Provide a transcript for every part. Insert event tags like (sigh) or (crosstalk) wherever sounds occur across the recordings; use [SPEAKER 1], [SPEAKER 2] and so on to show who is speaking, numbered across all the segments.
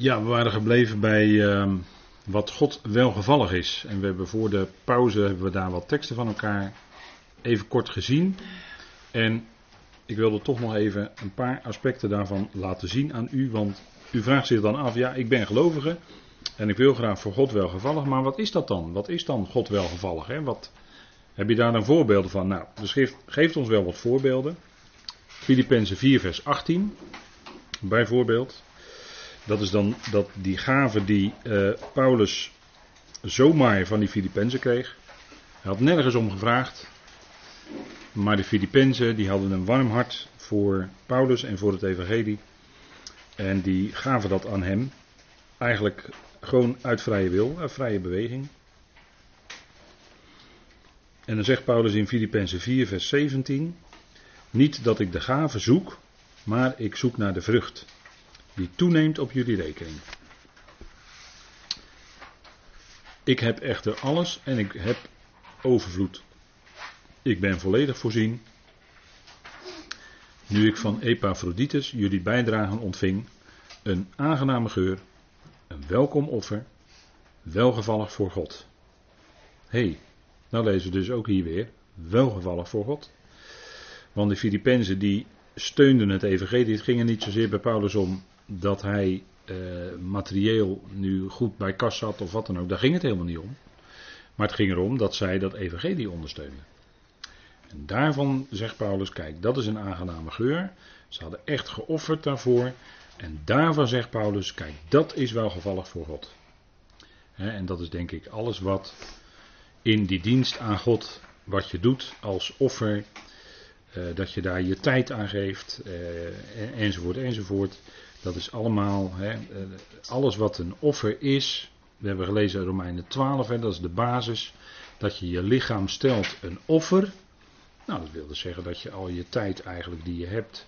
[SPEAKER 1] Ja, we waren gebleven bij ehm, wat God welgevallig is. En we hebben voor de pauze hebben we daar wat teksten van elkaar even kort gezien. En ik wilde toch nog even een paar aspecten daarvan laten zien aan u. Want u vraagt zich dan af, ja, ik ben gelovige en ik wil graag voor God welgevallig. Maar wat is dat dan? Wat is dan God welgevallig? Hè? Wat, heb je daar dan voorbeelden van? Nou, de schrift geeft ons wel wat voorbeelden. Filippenzen 4 vers 18 bijvoorbeeld. Dat is dan dat die gave die uh, Paulus zomaar van die Filippenzen kreeg. Hij had nergens om gevraagd. Maar de Filippenzen die hadden een warm hart voor Paulus en voor het evangelie. En die gaven dat aan hem. Eigenlijk gewoon uit vrije wil, uit vrije beweging. En dan zegt Paulus in Filippenzen 4 vers 17. Niet dat ik de gave zoek, maar ik zoek naar de vrucht die toeneemt op jullie rekening. Ik heb echter alles en ik heb overvloed. Ik ben volledig voorzien. Nu ik van Epaphroditus jullie bijdragen ontving, een aangename geur, een welkom offer, welgevallig voor God. Hé, hey, nou lezen we dus ook hier weer, welgevallig voor God. Want de Filippenzen die steunden het evangelie. Het ging er niet zozeer bij Paulus om dat hij uh, materieel nu goed bij kas zat of wat dan ook. Daar ging het helemaal niet om. Maar het ging erom dat zij dat evangelie ondersteunden. En daarvan zegt Paulus, kijk, dat is een aangename geur. Ze hadden echt geofferd daarvoor. En daarvan zegt Paulus, kijk, dat is wel gevallig voor God. en dat is denk ik alles wat in die dienst aan God, wat je doet als offer, uh, dat je daar je tijd aan geeft, uh, enzovoort, enzovoort. Dat is allemaal, hè, eh, alles wat een offer is. We hebben gelezen in Romeinen 12, hè, dat is de basis. Dat je je lichaam stelt een offer. Nou, dat wil dus zeggen dat je al je tijd eigenlijk die je hebt,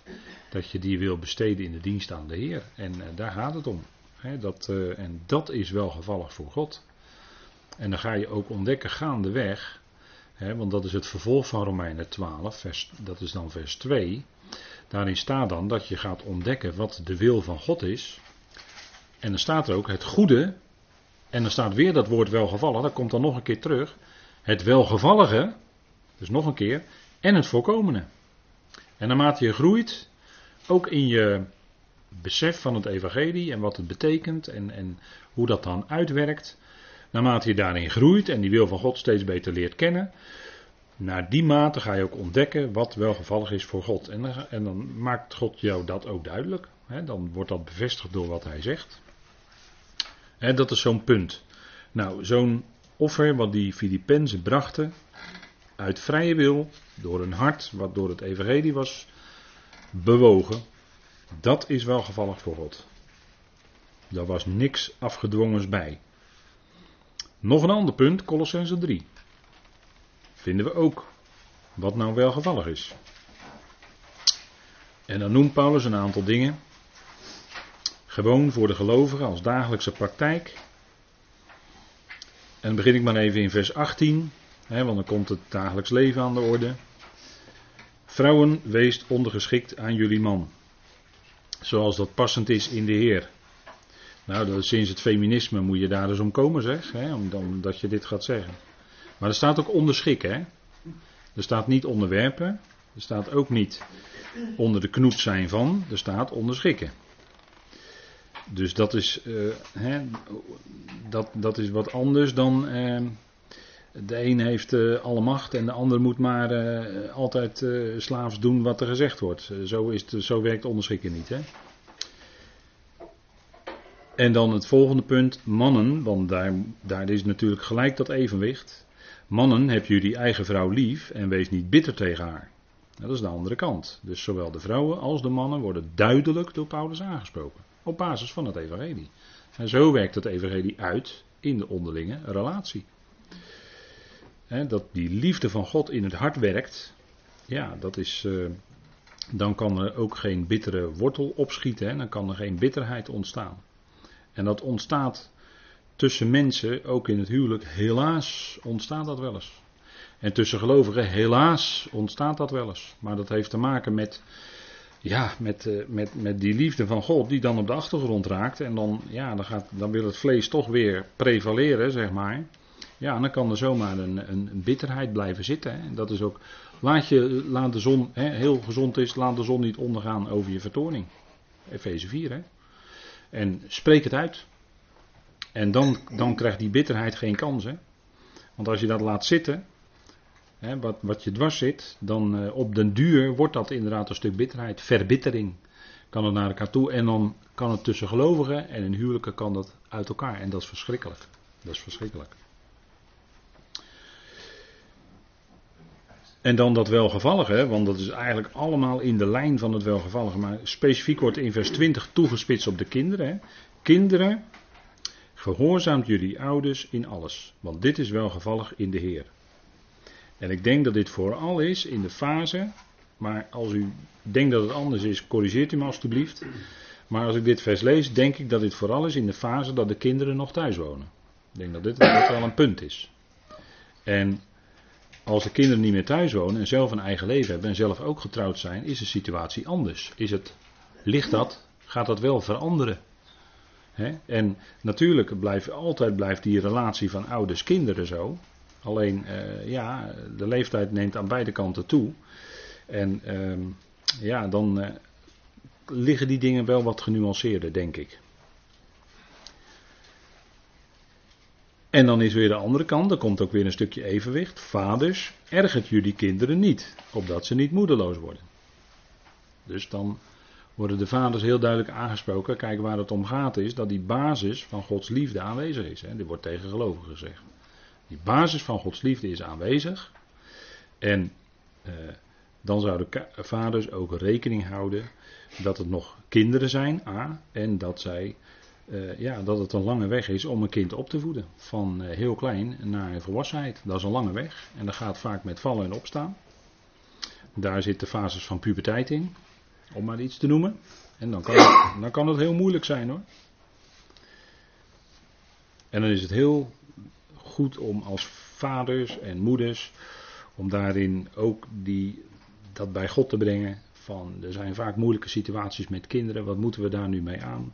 [SPEAKER 1] dat je die wil besteden in de dienst aan de Heer. En uh, daar gaat het om. Hè, dat, uh, en dat is wel gevallig voor God. En dan ga je ook ontdekken gaandeweg, want dat is het vervolg van Romeinen 12, vers, dat is dan vers 2. Daarin staat dan dat je gaat ontdekken wat de wil van God is. En dan staat er ook het goede. En dan staat weer dat woord welgevallig. Dat komt dan nog een keer terug. Het welgevallige. Dus nog een keer. En het voorkomende. En naarmate je groeit. Ook in je besef van het evangelie. En wat het betekent. En, en hoe dat dan uitwerkt. Naarmate je daarin groeit. En die wil van God steeds beter leert kennen naar die mate ga je ook ontdekken wat wel gevallig is voor God. En, dan, en dan maakt God jou dat ook duidelijk. dan wordt dat bevestigd door wat hij zegt. dat is zo'n punt. Nou, zo'n offer wat die Filippenzen brachten, uit vrije wil, door een hart wat door het evangelie was bewogen, dat is wel gevallig voor God. Daar was niks afgedwongens bij. Nog een ander punt, Colossense 3 vinden we ook wat nou wel gevallig is. En dan noemt Paulus een aantal dingen. Gewoon voor de gelovigen als dagelijkse praktijk. En dan begin ik maar even in vers 18, hè, want dan komt het dagelijks leven aan de orde. Vrouwen, weest ondergeschikt aan jullie man. Zoals dat passend is in de Heer. Nou, sinds het feminisme moet je daar dus om komen, zeg. Hè, omdat je dit gaat zeggen. Maar er staat ook onderschikken. Hè? Er staat niet onderwerpen. Er staat ook niet onder de knoet zijn van. Er staat onderschikken. Dus dat is, uh, hè, dat, dat is wat anders dan. Uh, de een heeft uh, alle macht en de ander moet maar altijd slaafs doen wat er gezegd wordt. zo, is het, zo werkt onderschikken niet. Hè? En dan het volgende punt, mannen, want daar, daar is natuurlijk gelijk dat evenwicht. Mannen, heb jullie eigen vrouw lief en wees niet bitter tegen haar. Dat is de andere kant. Dus zowel de vrouwen als de mannen worden duidelijk door Paulus aangesproken. Op basis van het evangelie. En zo werkt het evangelie uit in de onderlinge relatie. dat die liefde van God in het hart werkt. Ja, dat is. Uh, dan kan er ook geen bittere wortel opschieten. Dan kan er geen bitterheid ontstaan. En dat ontstaat tussen mensen, ook in het huwelijk, helaas ontstaat dat wel eens. En tussen gelovigen, helaas ontstaat dat wel eens. Maar dat heeft te maken met ja, met, eh, met, met die liefde van God die dan op de achtergrond raakt. En dan, ja, dan, gaat, dan wil het vlees toch weer prevaleren, zeg maar. Ja, dan kan er zomaar een, een, bitterheid blijven zitten. En dat is ook, laat, je, laat de zon, hè, heel gezond is, laat de zon niet ondergaan over je vertoning. Efeze 4, hè. En spreek het uit. En dan, dan krijgt die bitterheid geen kans, hè. Want als je dat laat zitten, hè, wat, wat je dwars zit, dan uh, op den duur wordt dat inderdaad een stuk bitterheid, verbittering. Kan het naar elkaar toe en dan kan het tussen gelovigen en in huwelijken kan dat uit elkaar. En dat is verschrikkelijk. Dat is verschrikkelijk. En dan dat welgevallige, want dat is eigenlijk allemaal in de lijn van het welgevallige. Maar specifiek wordt in vers 20 toegespitst op de kinderen. Kinderen, gehoorzaamt jullie ouders in alles, want dit is welgevallig in de Heer. En ik denk dat dit vooral is in de fase, maar als u denkt dat het anders is, corrigeert u me alstublieft. Maar als ik dit vers lees, denk ik dat dit vooral is in de fase dat de kinderen nog thuis wonen. Ik denk dat dit wel een punt is. En als de kinderen niet meer thuis wonen en zelf een eigen leven hebben en zelf ook getrouwd zijn, is de situatie anders. Is het, ligt dat, gaat dat wel veranderen? En natuurlijk blijft altijd blijft die relatie van ouders-kinderen zo. Alleen, uh, ja, de leeftijd neemt aan beide kanten toe. En uh, ja, dan uh, liggen die dingen wel wat genuanceerder, denk ik. En dan is weer de andere kant, er komt ook weer een stukje evenwicht. Vaders, ergert jullie kinderen niet, opdat ze niet moedeloos worden. Dus dan worden de vaders heel duidelijk aangesproken. Kijk, waar het om gaat is dat die basis van Gods liefde aanwezig is. Hè. Dit wordt tegen gelovigen gezegd. Die basis van Gods liefde is aanwezig. En eh, dan zouden vaders ook rekening houden dat het nog kinderen zijn, A, en dat zij uh, ja, dat het een lange weg is om een kind op te voeden. Van uh, heel klein naar volwassenheid. Dat is een lange weg. En dat gaat vaak met vallen en opstaan. Daar zit de fases van puberteit in. Om maar iets te noemen. En dan kan het, dan kan heel moeilijk zijn hoor. En dan is het heel goed om als vaders en moeders. Om daarin ook die, dat bij God te brengen. Van er zijn vaak moeilijke situaties met kinderen. Wat moeten we daar nu mee aan?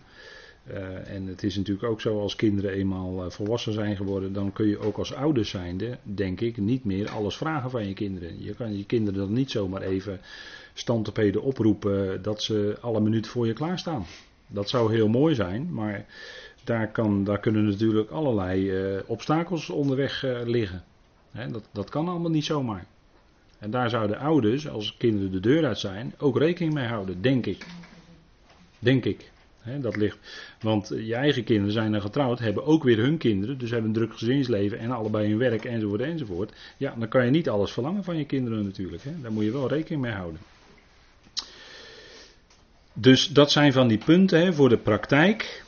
[SPEAKER 1] Uh, en het is natuurlijk ook zo, als kinderen eenmaal uh, volwassen zijn geworden, dan kun je ook als ouders zijnde, denk ik, niet meer alles vragen van je kinderen. Je kan je kinderen dan niet zomaar even standtepeden oproepen dat ze alle minuten voor je klaarstaan. Dat zou heel mooi zijn, maar daar, kan, daar kunnen natuurlijk allerlei uh, obstakels onderweg liggen. Dat, dat kan allemaal niet zomaar. En daar zouden ouders, als kinderen de deur uit zijn, ook rekening mee houden, denk ik. Denk ik dat ligt, want je eigen kinderen zijn dan getrouwd, hebben ook weer hun kinderen, dus hebben een druk gezinsleven en allebei hun werk enzovoort enzovoort. Ja, dan kan je niet alles verlangen van je kinderen natuurlijk. Daar moet je wel rekening mee houden. Dus dat zijn van die punten voor de praktijk.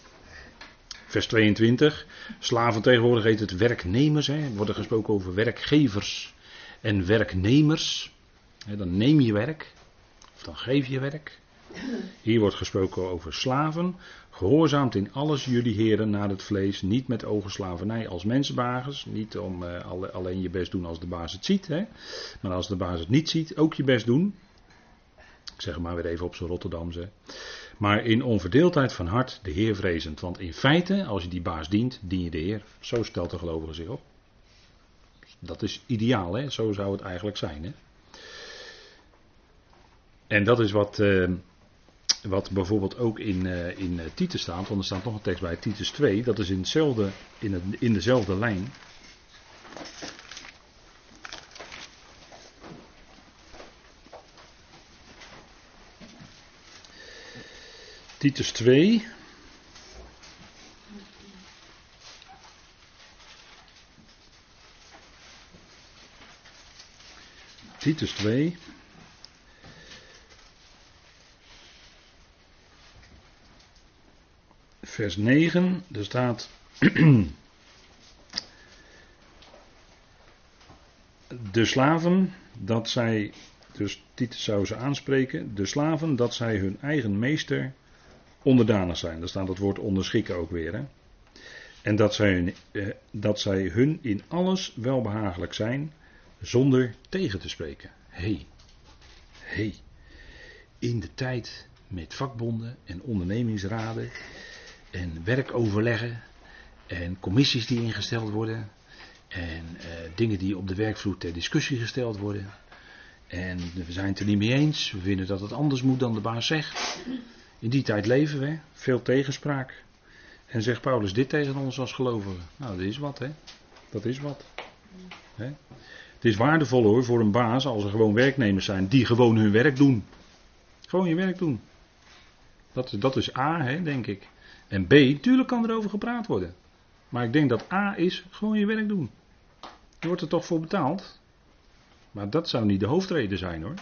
[SPEAKER 1] Vers 22. Slaven tegenwoordig heet het werknemers. Er wordt gesproken over werkgevers en werknemers. dan neem je werk. Of dan geef je werk. Hier wordt gesproken over slaven. Gehoorzaamt in alles jullie heren naar het vlees, niet met ogenslavernij als mensenbagers. Niet om uh, alleen je best doen als de baas het ziet, hè? maar als de baas het niet ziet, ook je best doen. Ik zeg maar weer even op zijn Rotterdamse. Maar in onverdeeldheid van hart de Heer vrezend. Want in feite, als je die baas dient, dien je de Heer. Zo stelt de gelovige zich op. Dat is ideaal, hè? zo zou het eigenlijk zijn. Hè? En dat is wat. Uh, wat bijvoorbeeld ook in, uh, in uh, Titus staat, want er staat nog een tekst bij, Titus 2, dat is in, hetzelfde, in, het, in dezelfde lijn. Titus 2. Titus 2. Vers 9, er staat. (clears throat) de slaven, dat zij, dus Titus zou ze aanspreken, de slaven, dat zij hun eigen meester onderdanig zijn. Daar staat het woord onderschikken ook weer. Hè? En dat zij, hun, eh, dat zij hun in alles welbehagelijk zijn, zonder tegen te spreken. Hé, hey. hey. in de tijd met vakbonden en ondernemingsraden en werkoverleggen en commissies die ingesteld worden en eh, dingen die op de werkvloer ter discussie gesteld worden. En we zijn het er niet mee eens, we vinden dat het anders moet dan de baas zegt. In die tijd leven we, veel tegenspraak. En zegt Paulus dit tegen ons als gelovigen? Nou, dat is wat, hè? Dat is wat. Hè? Het is waardevol hoor voor een baas als er gewoon werknemers zijn die gewoon hun werk doen. Gewoon je werk doen. Dat, dat is A, hè, denk ik. En B, tuurlijk kan er over gepraat worden. Maar ik denk dat A is gewoon je werk doen. Je wordt er toch voor betaald. Maar dat zou niet de hoofdreden zijn hoor.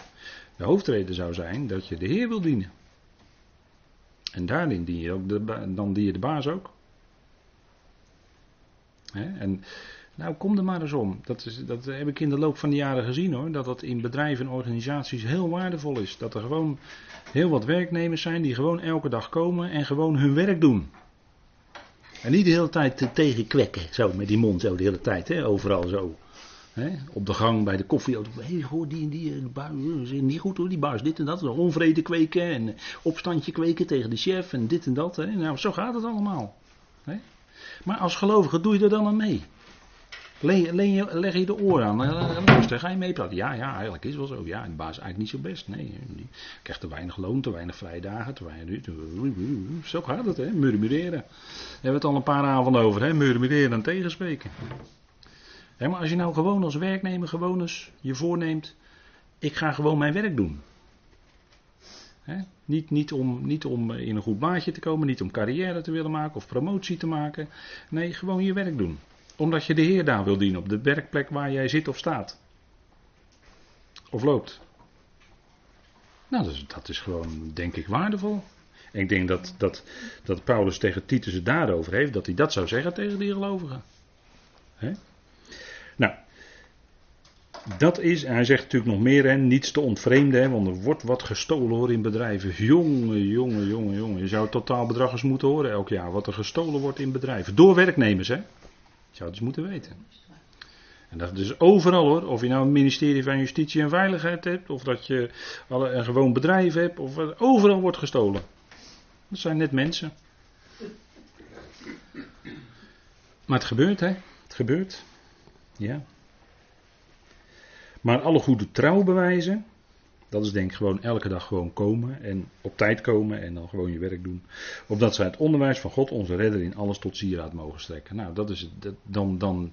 [SPEAKER 1] De hoofdreden zou zijn dat je de Heer wil dienen. En daarin dien je ook de, dan dien je de baas ook. En nou, kom er maar eens om. Dat, is, dat heb ik in de loop van de jaren gezien hoor. Dat dat in bedrijven en organisaties heel waardevol is. Dat er gewoon heel wat werknemers zijn die gewoon elke dag komen en gewoon hun werk doen. En niet de hele tijd tegenkwekken, zo met die mond, zo de hele tijd, hè, overal zo. Hè, op de gang bij de koffieauto. Hé, hey, die en die, eh, baas, is niet goed hoor, die baas, dit en dat. Onvrede kweken en opstandje kweken tegen de chef en dit en dat. Hè. Nou, zo gaat het allemaal. Hè. Maar als gelovige doe je er dan aan mee. Leg, je de oren aan, luister, ga je meepraten? Ja, ja, eigenlijk is wel zo. Ja, de baas is eigenlijk niet zo best. Nee, die krijgt te weinig loon, te weinig vrijdagen, te weinig... Zo gaat het, hè, murmureren. Daar hebben we het al een paar avonden over, hè, murmureren en tegenspreken. Maar als je nou gewoon als werknemer gewoon eens je voorneemt, ik ga gewoon mijn werk doen. Niet, niet, om, niet om in een goed baantje te komen, niet om carrière te willen maken of promotie te maken. Nee, gewoon je werk doen omdat je de Heer daar wil dienen op de werkplek waar jij zit of staat. Of loopt. Nou, dat is, dat is gewoon, denk ik, waardevol. Ik denk dat, dat, dat Paulus tegen Titus het daarover heeft, dat hij dat zou zeggen tegen die gelovigen. Nou, dat is, hij zegt natuurlijk nog meer, hè, niets te ontvreemden, want er wordt wat gestolen hoor in bedrijven. Jongen, jongen, jongen, jongen. Je zou het totaalbedrag eens moeten horen elk jaar, wat er gestolen wordt in bedrijven. Door werknemers, hè zou dus moeten weten. En dat is overal hoor. Of je nou een ministerie van Justitie en Veiligheid hebt. Of dat je een gewoon bedrijf hebt. Of overal wordt gestolen. Dat zijn net mensen. Maar het gebeurt hè. Het gebeurt. Ja. Maar alle goede trouw bewijzen. Dat is denk ik gewoon elke dag gewoon komen en op tijd komen en dan gewoon je werk doen. Opdat zij het onderwijs van God, onze redder, in alles tot sieraad mogen strekken. Nou, dat is het. Dan, dan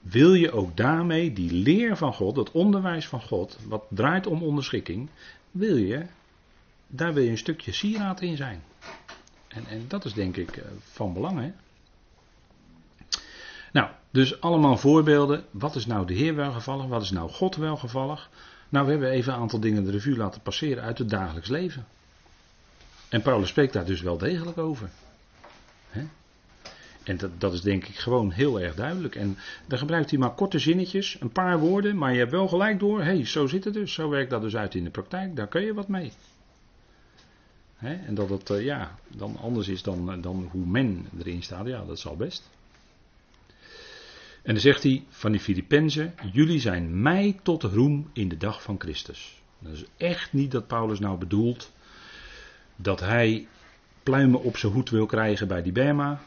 [SPEAKER 1] wil je ook daarmee die leer van God, dat onderwijs van God, wat draait om onderschikking, wil je, daar wil je een stukje sieraad in zijn. En, en dat is denk ik eh, van belang, hè. Nou, dus allemaal voorbeelden. Wat is nou de Heer welgevallig? Wat is nou God welgevallig? Nou, we hebben even een aantal dingen de revue laten passeren uit het dagelijks leven. En Paulus spreekt daar dus wel degelijk over. En dat, dat, is denk ik gewoon heel erg duidelijk. En dan gebruikt hij maar korte zinnetjes, een paar woorden, maar je hebt wel gelijk door, hé, hey, zo zit het dus, zo werkt dat dus uit in de praktijk, daar kun je wat mee. en dat het uh, ja, dan anders is dan, eh, dan hoe men erin staat, ja, dat zal best. En dan zegt hij van die Filippenzen: Jullie zijn mij tot roem in de dag van Christus. Dat is echt niet dat Paulus nou bedoelt dat hij pluimen op zijn hoed wil krijgen bij die Bema,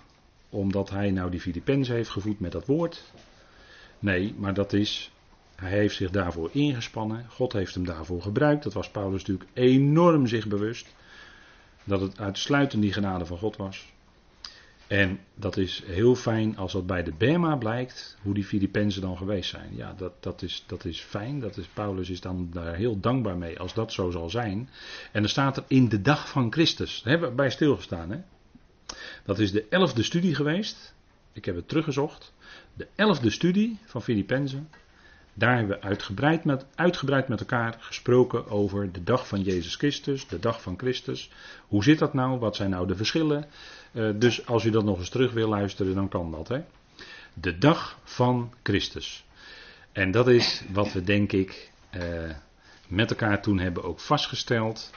[SPEAKER 1] omdat hij nou die Filippenzen heeft gevoed met dat woord. Nee, maar dat is, hij heeft zich daarvoor ingespannen. God heeft hem daarvoor gebruikt. Dat was Paulus natuurlijk enorm zich bewust. Dat het uitsluitend die genade van God was. En dat is heel fijn als dat bij de Bema blijkt, hoe die Filippenzen dan geweest zijn. Ja, dat, dat, is, dat is fijn. Dat is, Paulus is dan daar heel dankbaar mee als dat zo zal zijn. En dan staat er in de dag van Christus. Daar hebben we bij stilgestaan. Hè? Dat is de elfde studie geweest. Ik heb het teruggezocht. De elfde studie van Filippenzen. Daar hebben we uitgebreid met, uitgebreid met elkaar gesproken over de dag van Jezus Christus, de dag van Christus. Hoe zit dat nou? Wat zijn nou de verschillen? Uh, dus als u dat nog eens terug wil luisteren, dan kan dat. Hè? De dag van Christus. En dat is wat we denk ik uh, met elkaar toen hebben ook vastgesteld.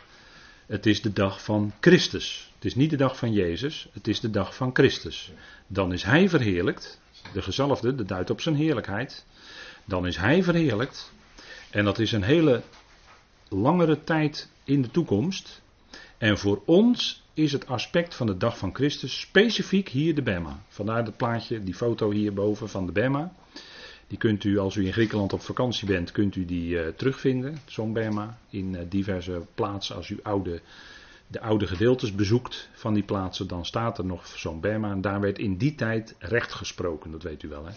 [SPEAKER 1] Het is de dag van Christus. Het is niet de dag van Jezus, het is de dag van Christus. Dan is Hij verheerlijkt. De gezalfde, de duidt op zijn heerlijkheid dan is hij verheerlijkt. En dat is een hele langere tijd in de toekomst. En voor ons is het aspect van de dag van Christus specifiek hier de Bema. Vandaar dat plaatje, die foto hierboven van de Bema. Die kunt u, als u in Griekenland op vakantie bent, kunt u die uh, terugvinden, zo'n Bema, in uh, diverse plaatsen. Als u oude, de oude gedeeltes bezoekt van die plaatsen, dan staat er nog zo'n Bema. En daar werd in die tijd recht gesproken, dat weet u wel. Hè?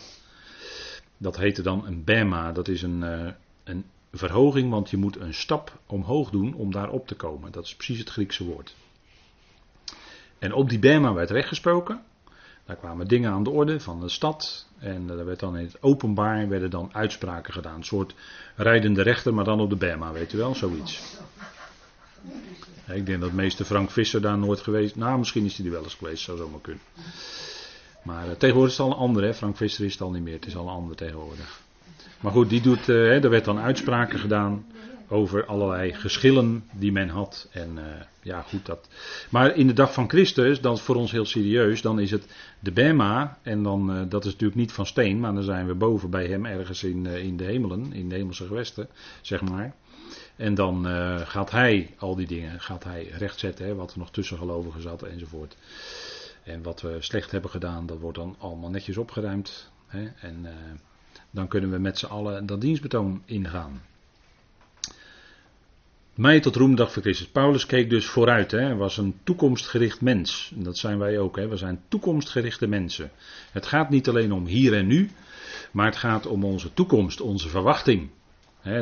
[SPEAKER 1] Dat heette dan een Bema, dat is een, uh, een verhoging, want je moet een stap omhoog doen om daar op te komen. Dat is precies het Griekse woord. En op die Bema werd recht gesproken. Daar kwamen dingen aan de orde van de stad. En er werd dan in het openbaar werden dan uitspraken gedaan. Een soort rijdende rechter, maar dan op de Bema, weet u wel, zoiets. Ik denk dat meester Frank Visser daar nooit geweest. Nou, misschien is hij er wel eens geweest, zou zomaar kunnen. Maar uh, tegenwoordig is het al een ander, hè? Frank Visser is het al niet meer, het is al een ander tegenwoordig. Maar goed, die doet, uh, er werd dan uitspraken gedaan over allerlei geschillen die men had. En uh, ja, goed dat. Maar in de dag van Christus, dat is voor ons heel serieus, dan is het de Bema. En dan, dat is natuurlijk niet van steen, maar dan zijn we boven bij hem ergens in, in de hemelen, in de hemelse gewesten, zeg maar. En dan gaat hij al die dingen, gaat hij rechtzetten, hè, wat er nog tussen gelovigen zat enzovoort. En wat we slecht hebben gedaan, dat wordt dan allemaal netjes opgeruimd. Hè, en dan kunnen we met z'n allen dat dienstbetoon ingaan. Mij tot roemdag voor Christus. Paulus keek dus vooruit. Hij was een toekomstgericht mens. En dat zijn wij ook. Hè. We zijn toekomstgerichte mensen. Het gaat niet alleen om hier en nu. Maar het gaat om onze toekomst, onze verwachting.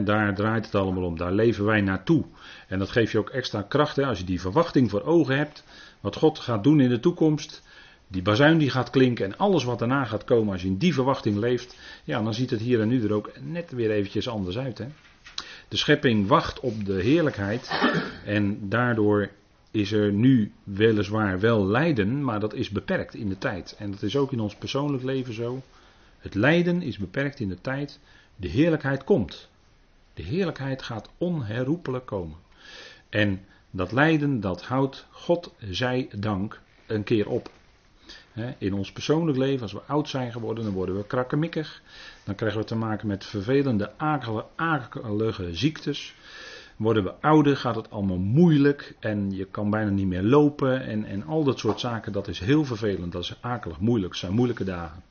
[SPEAKER 1] Daar draait het allemaal om. Daar leven wij naartoe. En dat geeft je ook extra kracht. Als je die verwachting voor ogen hebt. Wat God gaat doen in de toekomst. Die bazuin die gaat klinken en alles wat daarna gaat komen. Als je in die verwachting leeft. Ja, dan ziet het hier en nu er ook net weer eventjes anders uit. De schepping wacht op de heerlijkheid en daardoor is er nu weliswaar wel lijden, maar dat is beperkt in de tijd. En dat is ook in ons persoonlijk leven zo. Het lijden is beperkt in de tijd. De heerlijkheid komt. De heerlijkheid gaat onherroepelijk komen. En dat lijden, dat houdt God zij dank een keer op. In ons persoonlijk leven, als we oud zijn geworden, dan worden we krakkemikkig. Dan krijgen we te maken met vervelende, akelige ziektes. Worden we ouder, gaat het allemaal moeilijk en je kan bijna niet meer lopen. En, en al dat soort zaken, dat is heel vervelend. Dat is akelig, moeilijk, zijn moeilijke dagen.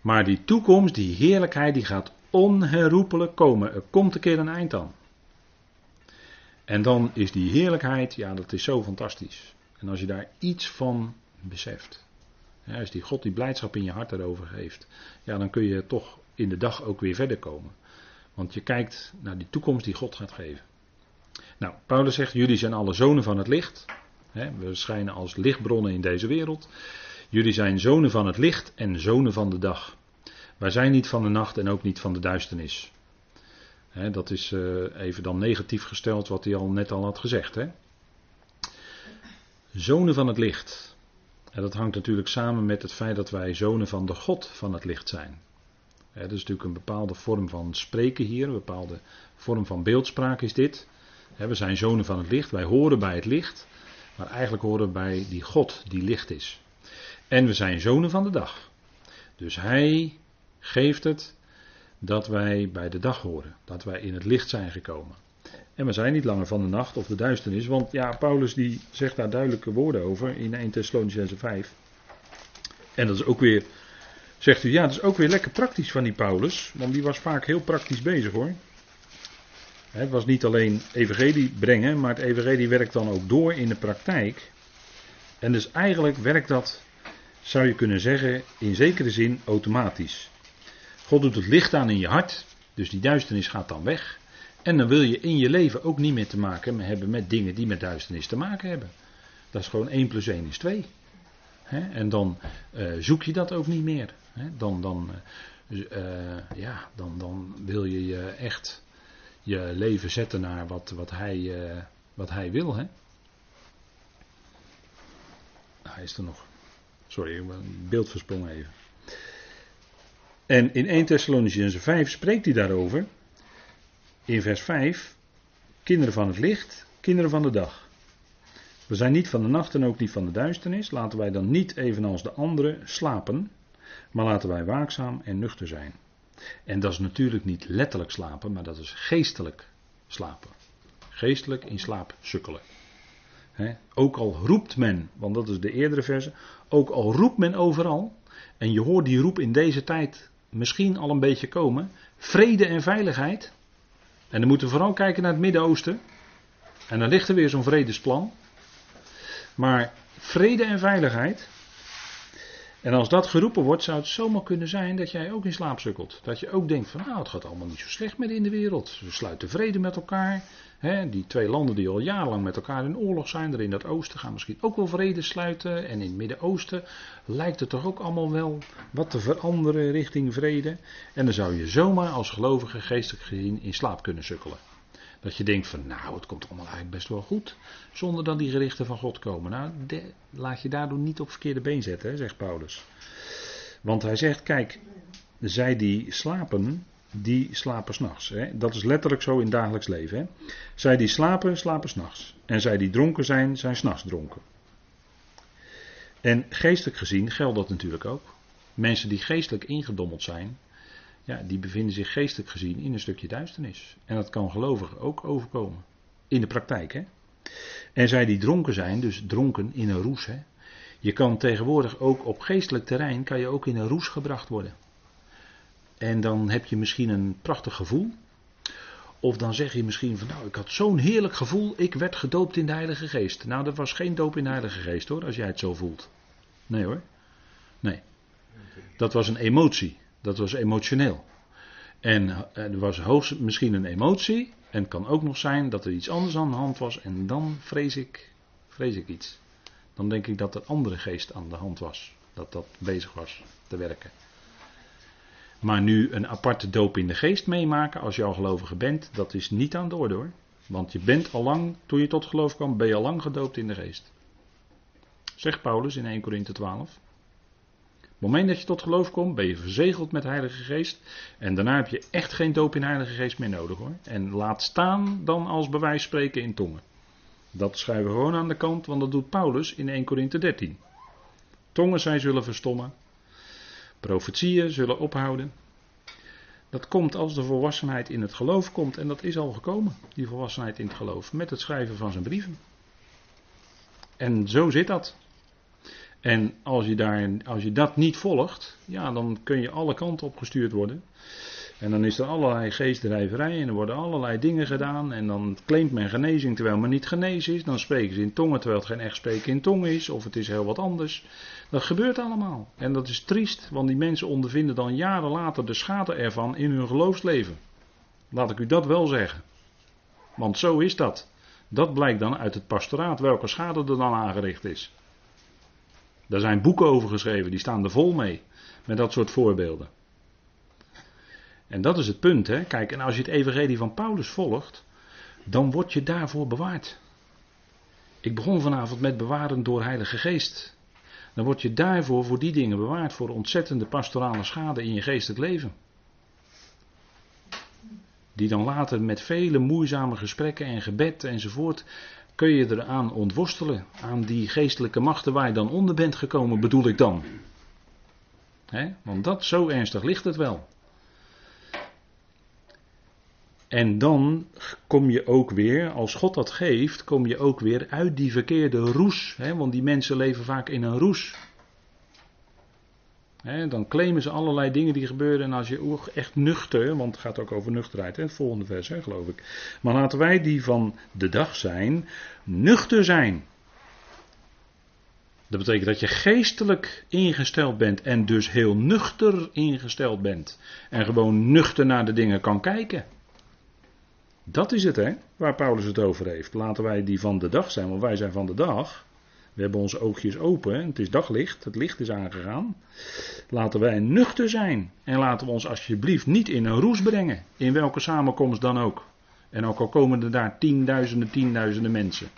[SPEAKER 1] Maar die toekomst, die heerlijkheid, die gaat onherroepelijk komen. Er komt een keer een eind aan. En dan is die heerlijkheid, ja, dat is zo fantastisch. En als je daar iets van beseft. Ja, als die God die blijdschap in je hart erover geeft, ja, dan kun je toch in de dag ook weer verder komen. Want je kijkt naar die toekomst die God gaat geven. Nou, Paulus zegt: Jullie zijn alle zonen van het licht. we schijnen als lichtbronnen in deze wereld. Jullie zijn zonen van het licht en zonen van de dag. Wij zijn niet van de nacht en ook niet van de duisternis. dat is uh, even dan negatief gesteld wat hij al net al had gezegd. Zonen van het licht. En dat hangt natuurlijk samen met het feit dat wij zonen van de God van het licht zijn. dat is natuurlijk een bepaalde vorm van spreken hier, een bepaalde vorm van beeldspraak is dit. we zijn zonen van het licht, wij horen bij het licht, maar eigenlijk horen we bij die God die licht is. En we zijn zonen van de dag. Dus hij geeft het dat wij bij de dag horen, dat wij in het licht zijn gekomen. En we zijn niet langer van de nacht of de duisternis. Want ja, Paulus die zegt daar duidelijke woorden over in 1 Thessalonicense 5. En dat is ook weer, zegt u, ja, dat is ook weer lekker praktisch van die Paulus. Want die was vaak heel praktisch bezig hoor. Het was niet alleen evangelie brengen, maar het evangelie werkt dan ook door in de praktijk. En dus eigenlijk werkt dat, zou je kunnen zeggen, in zekere zin automatisch. God doet het licht aan in je hart, dus die duisternis gaat dan weg. En dan wil je in je leven ook niet meer te maken hebben met dingen die met duisternis te maken hebben. Dat is gewoon 1 plus 1 is 2. en dan uh, zoek je dat ook niet meer. dan, dan, uh, ja, dan, dan wil je je echt je leven zetten naar wat, wat, hij, wat hij wil. Hè? Hij is er nog. Sorry, ik beeld versprongen even. En in 1 Thessalonicense 5 spreekt hij daarover in vers 5, kinderen van het licht, kinderen van de dag. We zijn niet van de nacht en ook niet van de duisternis. Laten wij dan niet evenals de anderen slapen, maar laten wij waakzaam en nuchter zijn. En dat is natuurlijk niet letterlijk slapen, maar dat is geestelijk slapen. Geestelijk in slaap sukkelen. ook al roept men, want dat is de eerdere verse, ook al roept men overal, en je hoort die roep in deze tijd misschien al een beetje komen, vrede en veiligheid. En dan moeten we vooral kijken naar het Midden-Oosten. En dan ligt er weer zo'n vredesplan. Maar vrede en veiligheid. En als dat geroepen wordt, zou het zomaar kunnen zijn dat jij ook in slaap sukkelt. Dat je ook denkt van nou, het gaat allemaal niet zo slecht meer in de wereld. Ze sluiten vrede met elkaar. die twee landen die al jarenlang met elkaar in oorlog zijn, er in dat oosten gaan misschien ook wel vrede sluiten. En in het Midden-Oosten lijkt het toch ook allemaal wel wat te veranderen richting vrede. En dan zou je zomaar als gelovige geestelijk gezien in slaap kunnen sukkelen. Dat je denkt van nou, het komt allemaal eigenlijk best wel goed. Zonder dat die gerichten van God komen. Nou, laat je daardoor niet op verkeerde been zetten, hè, zegt Paulus. Want hij zegt, kijk, zij die slapen, die slapen s'nachts. Dat is letterlijk zo in dagelijks leven. Hè. Zij die slapen, slapen s'nachts. En zij die dronken zijn, zijn s'nachts dronken. En geestelijk gezien geldt dat natuurlijk ook. Mensen die geestelijk ingedommeld zijn, ja, die bevinden zich geestelijk gezien in een stukje duisternis. En dat kan gelovigen ook overkomen. In de praktijk, hè. En zij die dronken zijn, dus dronken in een roes, hè. Je kan tegenwoordig ook op geestelijk terrein, kan je ook in een roes gebracht worden. En dan heb je misschien een prachtig gevoel. Of dan zeg je misschien van nou, ik had zo'n heerlijk gevoel, ik werd gedoopt in de Heilige Geest. Nou, dat was geen doop in de Heilige Geest hoor, als jij het zo voelt. Nee hoor. Nee. Dat was een emotie. Dat was emotioneel. En eh, er was hoogst misschien een emotie. En het kan ook nog zijn dat er iets anders aan de hand was. En dan vrees ik, vrees ik iets. Dan denk ik dat er andere geest aan de hand was. Dat dat bezig was te werken. Maar nu een aparte doop in de geest meemaken als je al gelovige bent, dat is niet aan de orde hoor. Want je bent al lang, toen je tot geloof kwam, ben je al lang gedoopt in de geest. Zegt Paulus in 1 Korinthe 12 het moment dat je tot geloof komt, ben je verzegeld met Heilige Geest. En daarna heb je echt geen doop in Heilige Geest meer nodig hoor. En laat staan dan als bewijs spreken in tongen. Dat schrijven we gewoon aan de kant, want dat doet Paulus in 1 Korinthe 13. Tongen zij zullen verstommen. Profetieën zullen ophouden. Dat komt als de volwassenheid in het geloof komt. En dat is al gekomen, die volwassenheid in het geloof. Met het schrijven van zijn brieven. En zo zit dat. En als je, daar, als je dat niet volgt, ja, dan kun je alle kanten op gestuurd worden. En dan is er allerlei geestdrijverij en er worden allerlei dingen gedaan. En dan claimt men genezing terwijl men niet genezen is. Dan spreken ze in tongen terwijl het geen echt spreken in tongen is. Of het is heel wat anders. Dat gebeurt allemaal. En dat is triest, want die mensen ondervinden dan jaren later de schade ervan in hun geloofsleven. Laat ik u dat wel zeggen. Want zo is dat. Dat blijkt dan uit het pastoraat welke schade er dan aangericht is. Daar zijn boeken over geschreven, die staan er vol mee. Met dat soort voorbeelden. En dat is het punt, hè. Kijk, en als je het evangelie van Paulus volgt, dan word je daarvoor bewaard. Ik begon vanavond met bewaren door Heilige Geest. Dan word je daarvoor voor die dingen bewaard, voor ontzettende pastorale schade in je geestelijk leven. Die dan later met vele moeizame gesprekken en gebed enzovoort kun je eraan ontworstelen. Aan die geestelijke machten waar je dan onder bent gekomen, bedoel ik dan. Want dat, zo ernstig ligt het wel. En dan kom je ook weer, als God dat geeft, kom je ook weer uit die verkeerde roes. want die mensen leven vaak in een roes dan claimen ze allerlei dingen die gebeuren. En als je echt nuchter, want het gaat ook over nuchterheid, het volgende vers, geloof ik. Maar laten wij die van de dag zijn, nuchter zijn. Dat betekent dat je geestelijk ingesteld bent en dus heel nuchter ingesteld bent. En gewoon nuchter naar de dingen kan kijken. Dat is het, hè, waar Paulus het over heeft. Laten wij die van de dag zijn, want wij zijn van de dag. We hebben onze oogjes open, het is daglicht, het licht is aangegaan. Laten wij nuchter zijn en laten we ons alsjeblieft niet in een roes brengen, in welke samenkomst dan ook. En ook al komen er daar tienduizenden, tienduizenden mensen.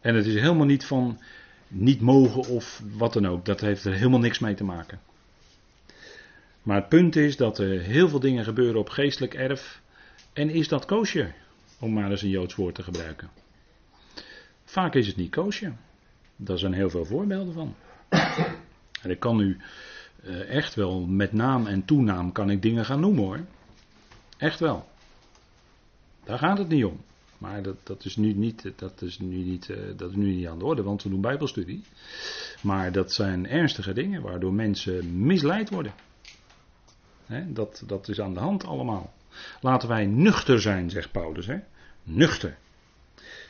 [SPEAKER 1] En het is helemaal niet van niet mogen of wat dan ook, dat heeft er helemaal niks mee te maken. Maar het punt is dat er heel veel dingen gebeuren op geestelijk erf. En is dat koosje? Om maar eens een Joods woord te gebruiken. Vaak is het niet koosje. Daar zijn heel veel voorbeelden van. En ik kan u eh, echt wel met naam en toenaam kan ik dingen gaan noemen hoor. Echt wel. Daar gaat het niet om. Maar dat, dat, is nu niet, dat, is nu niet, eh, dat is nu niet aan de orde, want we doen Bijbelstudie. Maar dat zijn ernstige dingen waardoor mensen misleid worden. dat, dat is aan de hand allemaal. Laten wij nuchter zijn, zegt Paulus. He. Nuchter.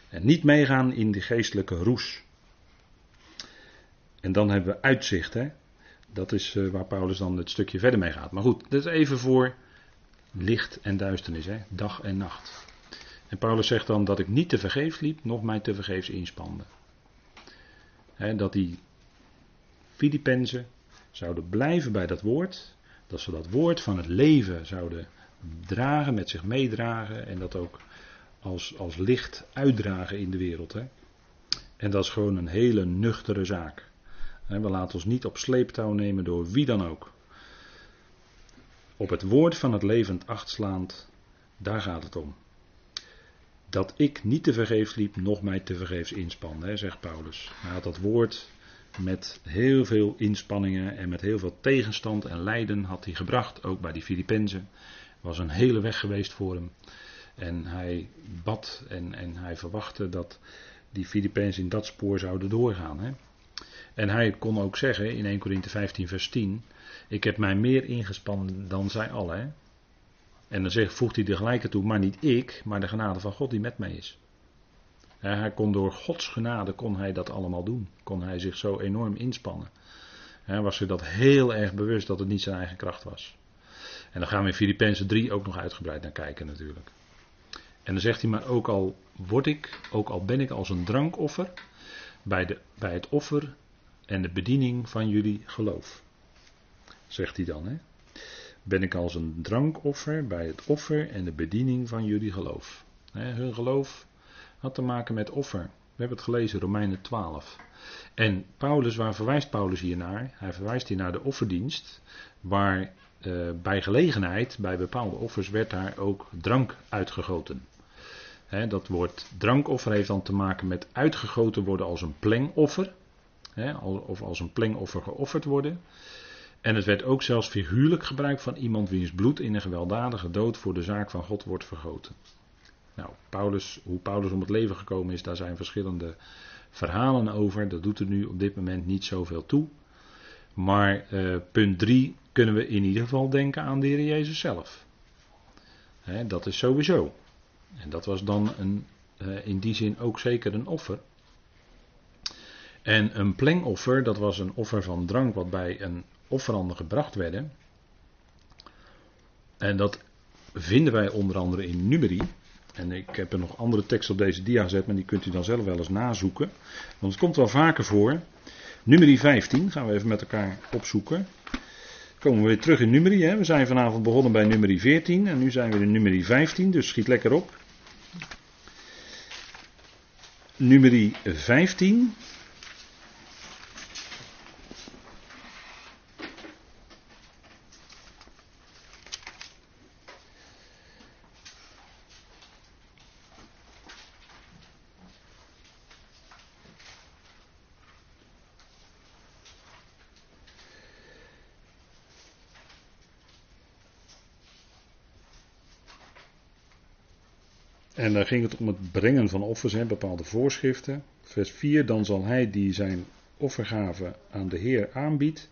[SPEAKER 1] En niet meegaan in die geestelijke roes. En dan hebben we uitzicht. Hè? Dat is eh, waar Paulus dan het stukje verder mee gaat. Maar goed, dat is even voor licht en duisternis. Hè? Dag en nacht. En Paulus zegt dan dat ik niet te vergeefs liep, nog mij te vergeefs inspande. dat die Filippenzen zouden blijven bij dat woord. Dat ze dat woord van het leven zouden dragen, met zich meedragen. En dat ook als, als licht uitdragen in de wereld. Hè. En dat is gewoon een hele nuchtere zaak. We laten ons niet op sleeptouw nemen door wie dan ook. Op het woord van het levend achtslaand, daar gaat het om dat ik niet te vergeefs liep, nog mij te vergeefs inspan, zegt Paulus. Hij had dat woord met heel veel inspanningen en met heel veel tegenstand en lijden had hij gebracht, ook bij die Filippenzen. was een hele weg geweest voor hem. En hij bad en, en hij verwachtte dat die Filippenzen in dat spoor zouden doorgaan. Hè. En hij kon ook zeggen in 1 Corinthië 15 vers 10, ik heb mij meer ingespannen dan zij allen. En dan zegt, voegt hij er gelijk toe, maar niet ik, maar de genade van God die met mij is. Hij kon door Gods genade kon hij dat allemaal doen. Kon hij zich zo enorm inspannen. Hij was zich dat heel erg bewust dat het niet zijn eigen kracht was. En dan gaan we in Filippenzen 3 ook nog uitgebreid naar kijken natuurlijk. En dan zegt hij, maar ook al word ik, ook al ben ik als een drankoffer, bij, de, bij het offer en de bediening van jullie geloof. Zegt hij dan, hè ben ik als een drankoffer bij het offer en de bediening van jullie geloof. hun geloof had te maken met offer. We hebben het gelezen, Romeinen 12. En Paulus, waar verwijst Paulus hier naar? Hij verwijst hier naar de offerdienst, waar eh, bij gelegenheid, bij bepaalde offers, werd daar ook drank uitgegoten. Dat woord drankoffer heeft dan te maken met uitgegoten worden als een plengoffer. of als een plengoffer geofferd worden. En het werd ook zelfs figuurlijk gebruikt van iemand wiens bloed in een gewelddadige dood voor de zaak van God wordt vergoten. Nou, Paulus, hoe Paulus om het leven gekomen is, daar zijn verschillende verhalen over. Dat doet er nu op dit moment niet zoveel toe. Maar uh, punt 3 kunnen we in ieder geval denken aan de Heer Jezus zelf. dat is sowieso. En dat was dan een, uh, in die zin ook zeker een offer. En een plengoffer, dat was een offer van drank wat bij een offeranden gebracht werden. En dat vinden wij onder andere in Numeri. En ik heb er nog andere teksten op deze dia gezet, maar die kunt u dan zelf wel eens nazoeken. Want het komt wel vaker voor. Numeri 15 gaan we even met elkaar opzoeken. Komen we weer terug in Numeri. Hè. We zijn vanavond begonnen bij Numeri 14 en nu zijn we in Numeri 15, dus schiet lekker op. Numeri 15. En daar ging het om het brengen van offers, hè, bepaalde voorschriften. Vers 4, dan zal hij die zijn offergave aan de Heer aanbiedt,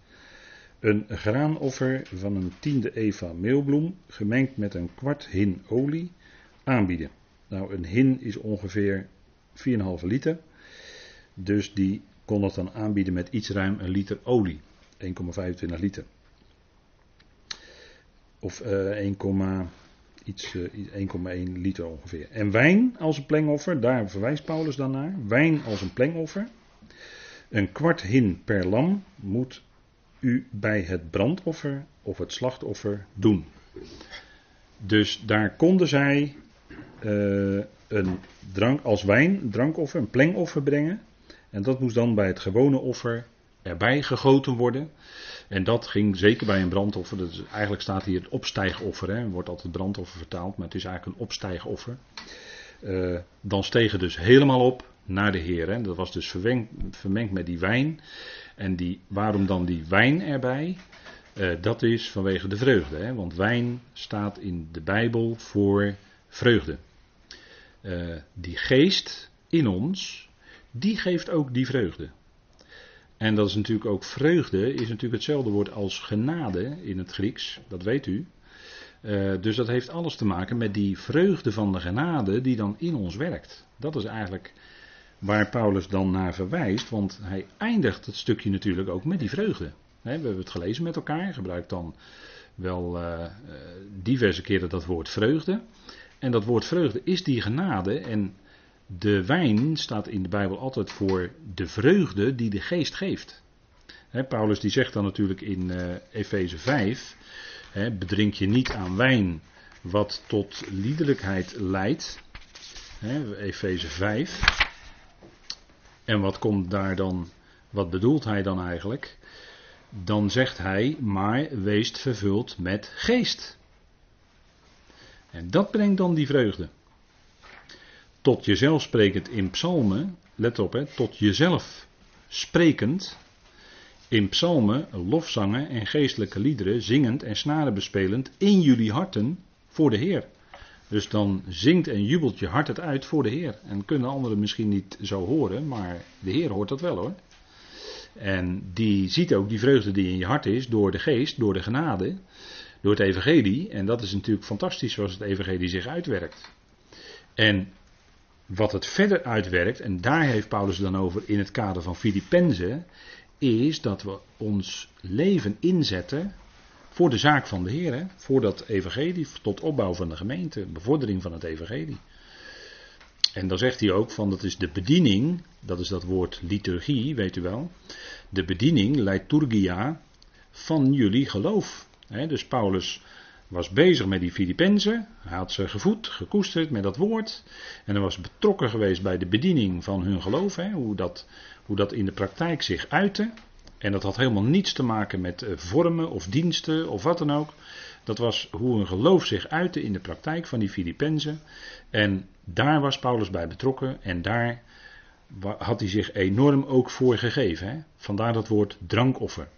[SPEAKER 1] een graanoffer van een tiende eva meelbloem, gemengd met een kwart hin olie, aanbieden. Nou, een hin is ongeveer 4,5 liter. Dus die kon dat dan aanbieden met iets ruim een liter olie. 1,25 liter. Of uh, 1, iets 1,1 eh, liter ongeveer. En wijn als een plengoffer, daar verwijst Paulus dan naar. Wijn als een plengoffer. Een kwart hin per lam moet u bij het brandoffer of het slachtoffer doen. Dus daar konden zij uh, een drank als wijn, drankoffer, een plengoffer brengen. En dat moest dan bij het gewone offer erbij gegoten worden. En dat ging zeker bij een brandoffer. Eigenlijk staat hier het opstijgoffer. Hè. Wordt altijd brandoffer vertaald, maar het is eigenlijk een opstijgoffer. Uh, dan stegen dus helemaal op naar de Heer. Hè. Dat was dus vermengd, vermengd met die wijn. En die, waarom dan die wijn erbij? Uh, dat is vanwege de vreugde, hè? want wijn staat in de Bijbel voor vreugde. Uh, die geest in ons, die geeft ook die vreugde. En dat is natuurlijk ook vreugde, is natuurlijk hetzelfde woord als genade in het Grieks, dat weet u. Uh, dus dat heeft alles te maken met die vreugde van de genade die dan in ons werkt. Dat is eigenlijk waar Paulus dan naar verwijst, want hij eindigt het stukje natuurlijk ook met die vreugde. we hebben het gelezen met elkaar, gebruikt dan wel uh, diverse keren dat woord vreugde. En dat woord vreugde is die genade en de wijn staat in de Bijbel altijd voor de vreugde die de geest geeft. Paulus die zegt dan natuurlijk in uh, Efeze 5, bedrink je niet aan wijn wat tot liederlijkheid leidt. Efeze 5. En wat komt daar dan, wat bedoelt hij dan eigenlijk? Dan zegt hij, maar wees vervuld met geest. En dat brengt dan die vreugde. Tot jezelf sprekend in psalmen, let op hè, tot jezelf sprekend. In psalmen, lofzangen en geestelijke liederen, zingend en snaren bespelend in jullie harten voor de Heer. Dus dan zingt en jubelt je hart het uit voor de Heer. En kunnen anderen misschien niet zo horen, maar de Heer hoort dat wel hoor. En die ziet ook die vreugde die in je hart is door de geest, door de genade, door het evangelie. En dat is natuurlijk fantastisch zoals het evangelie zich uitwerkt. En wat het verder uitwerkt, en daar heeft Paulus dan over in het kader van Filippenzen, is dat we ons leven inzetten voor de zaak van de Heer, voor dat evangelie, tot opbouw van de gemeente, bevordering van het evangelie. En dan zegt hij ook van dat is de bediening, dat is dat woord liturgie, weet u wel. De bediening, liturgia, van jullie geloof. dus Paulus was bezig met die Filippenzen. Hij had ze gevoed, gekoesterd met dat woord. En hij was betrokken geweest bij de bediening van hun geloof. hoe, dat, hoe dat in de praktijk zich uitte. En dat had helemaal niets te maken met eh, vormen of diensten of wat dan ook. Dat was hoe een geloof zich uitte in de praktijk van die Filippenzen. En daar was Paulus bij betrokken en daar had hij zich enorm ook voor gegeven. Hè? Vandaar dat woord drankoffer.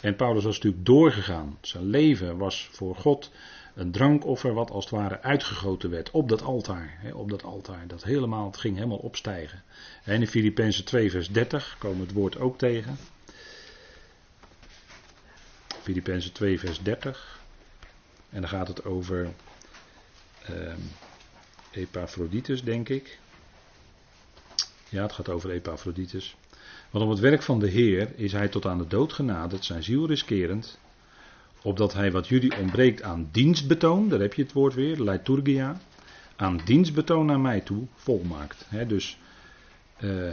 [SPEAKER 1] En Paulus was natuurlijk doorgegaan. Zijn leven was voor God een drankoffer wat als het ware uitgegoten werd op dat altaar. Hè, op dat altaar. Dat helemaal, het ging helemaal opstijgen. En in Filippenzen 2 vers 30 komen we het woord ook tegen. Filippenzen 2, vers 30. En dan gaat het over uh, Epaphroditus, denk ik. Ja, het gaat over Epaphroditus. Want om het werk van de Heer is hij tot aan de dood genaderd, zijn ziel riskerend, opdat hij wat jullie ontbreekt aan dienstbetoon, daar heb je het woord weer, liturgia, aan dienstbetoon naar mij toe volmaakt. Dus uh,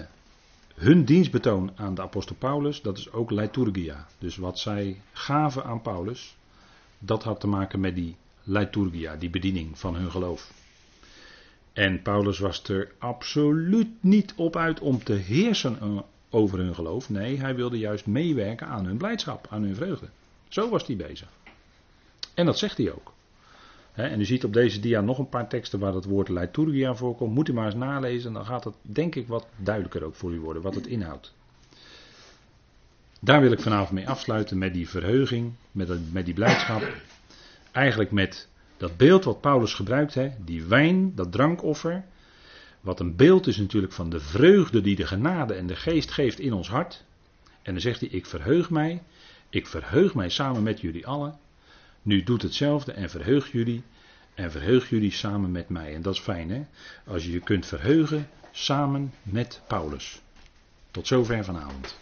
[SPEAKER 1] hun dienstbetoon aan de apostel Paulus, dat is ook liturgia. Dus wat zij gaven aan Paulus, dat had te maken met die liturgia, die bediening van hun geloof. En Paulus was er absoluut niet op uit om te heersen eh, over hun geloof. Nee, hij wilde juist meewerken aan hun blijdschap, aan hun vreugde. Zo was hij bezig. En dat zegt hij ook en u ziet op deze dia nog een paar teksten waar het woord liturgia voorkomt. Moet u maar eens nalezen, dan gaat het denk ik wat duidelijker ook voor u worden wat het inhoudt. Daar wil ik vanavond mee afsluiten met die verheuging, met, met die blijdschap. Eigenlijk met dat beeld wat Paulus gebruikt, hè, die wijn, dat drankoffer. Wat een beeld is natuurlijk van de vreugde die de genade en de geest geeft in ons hart. En dan zegt hij, ik verheug mij, ik verheug mij samen met jullie allen nu doet hetzelfde en verheug jullie. En verheug jullie samen met mij. En dat is fijn hè. Als je je kunt verheugen samen met Paulus. Tot zover vanavond.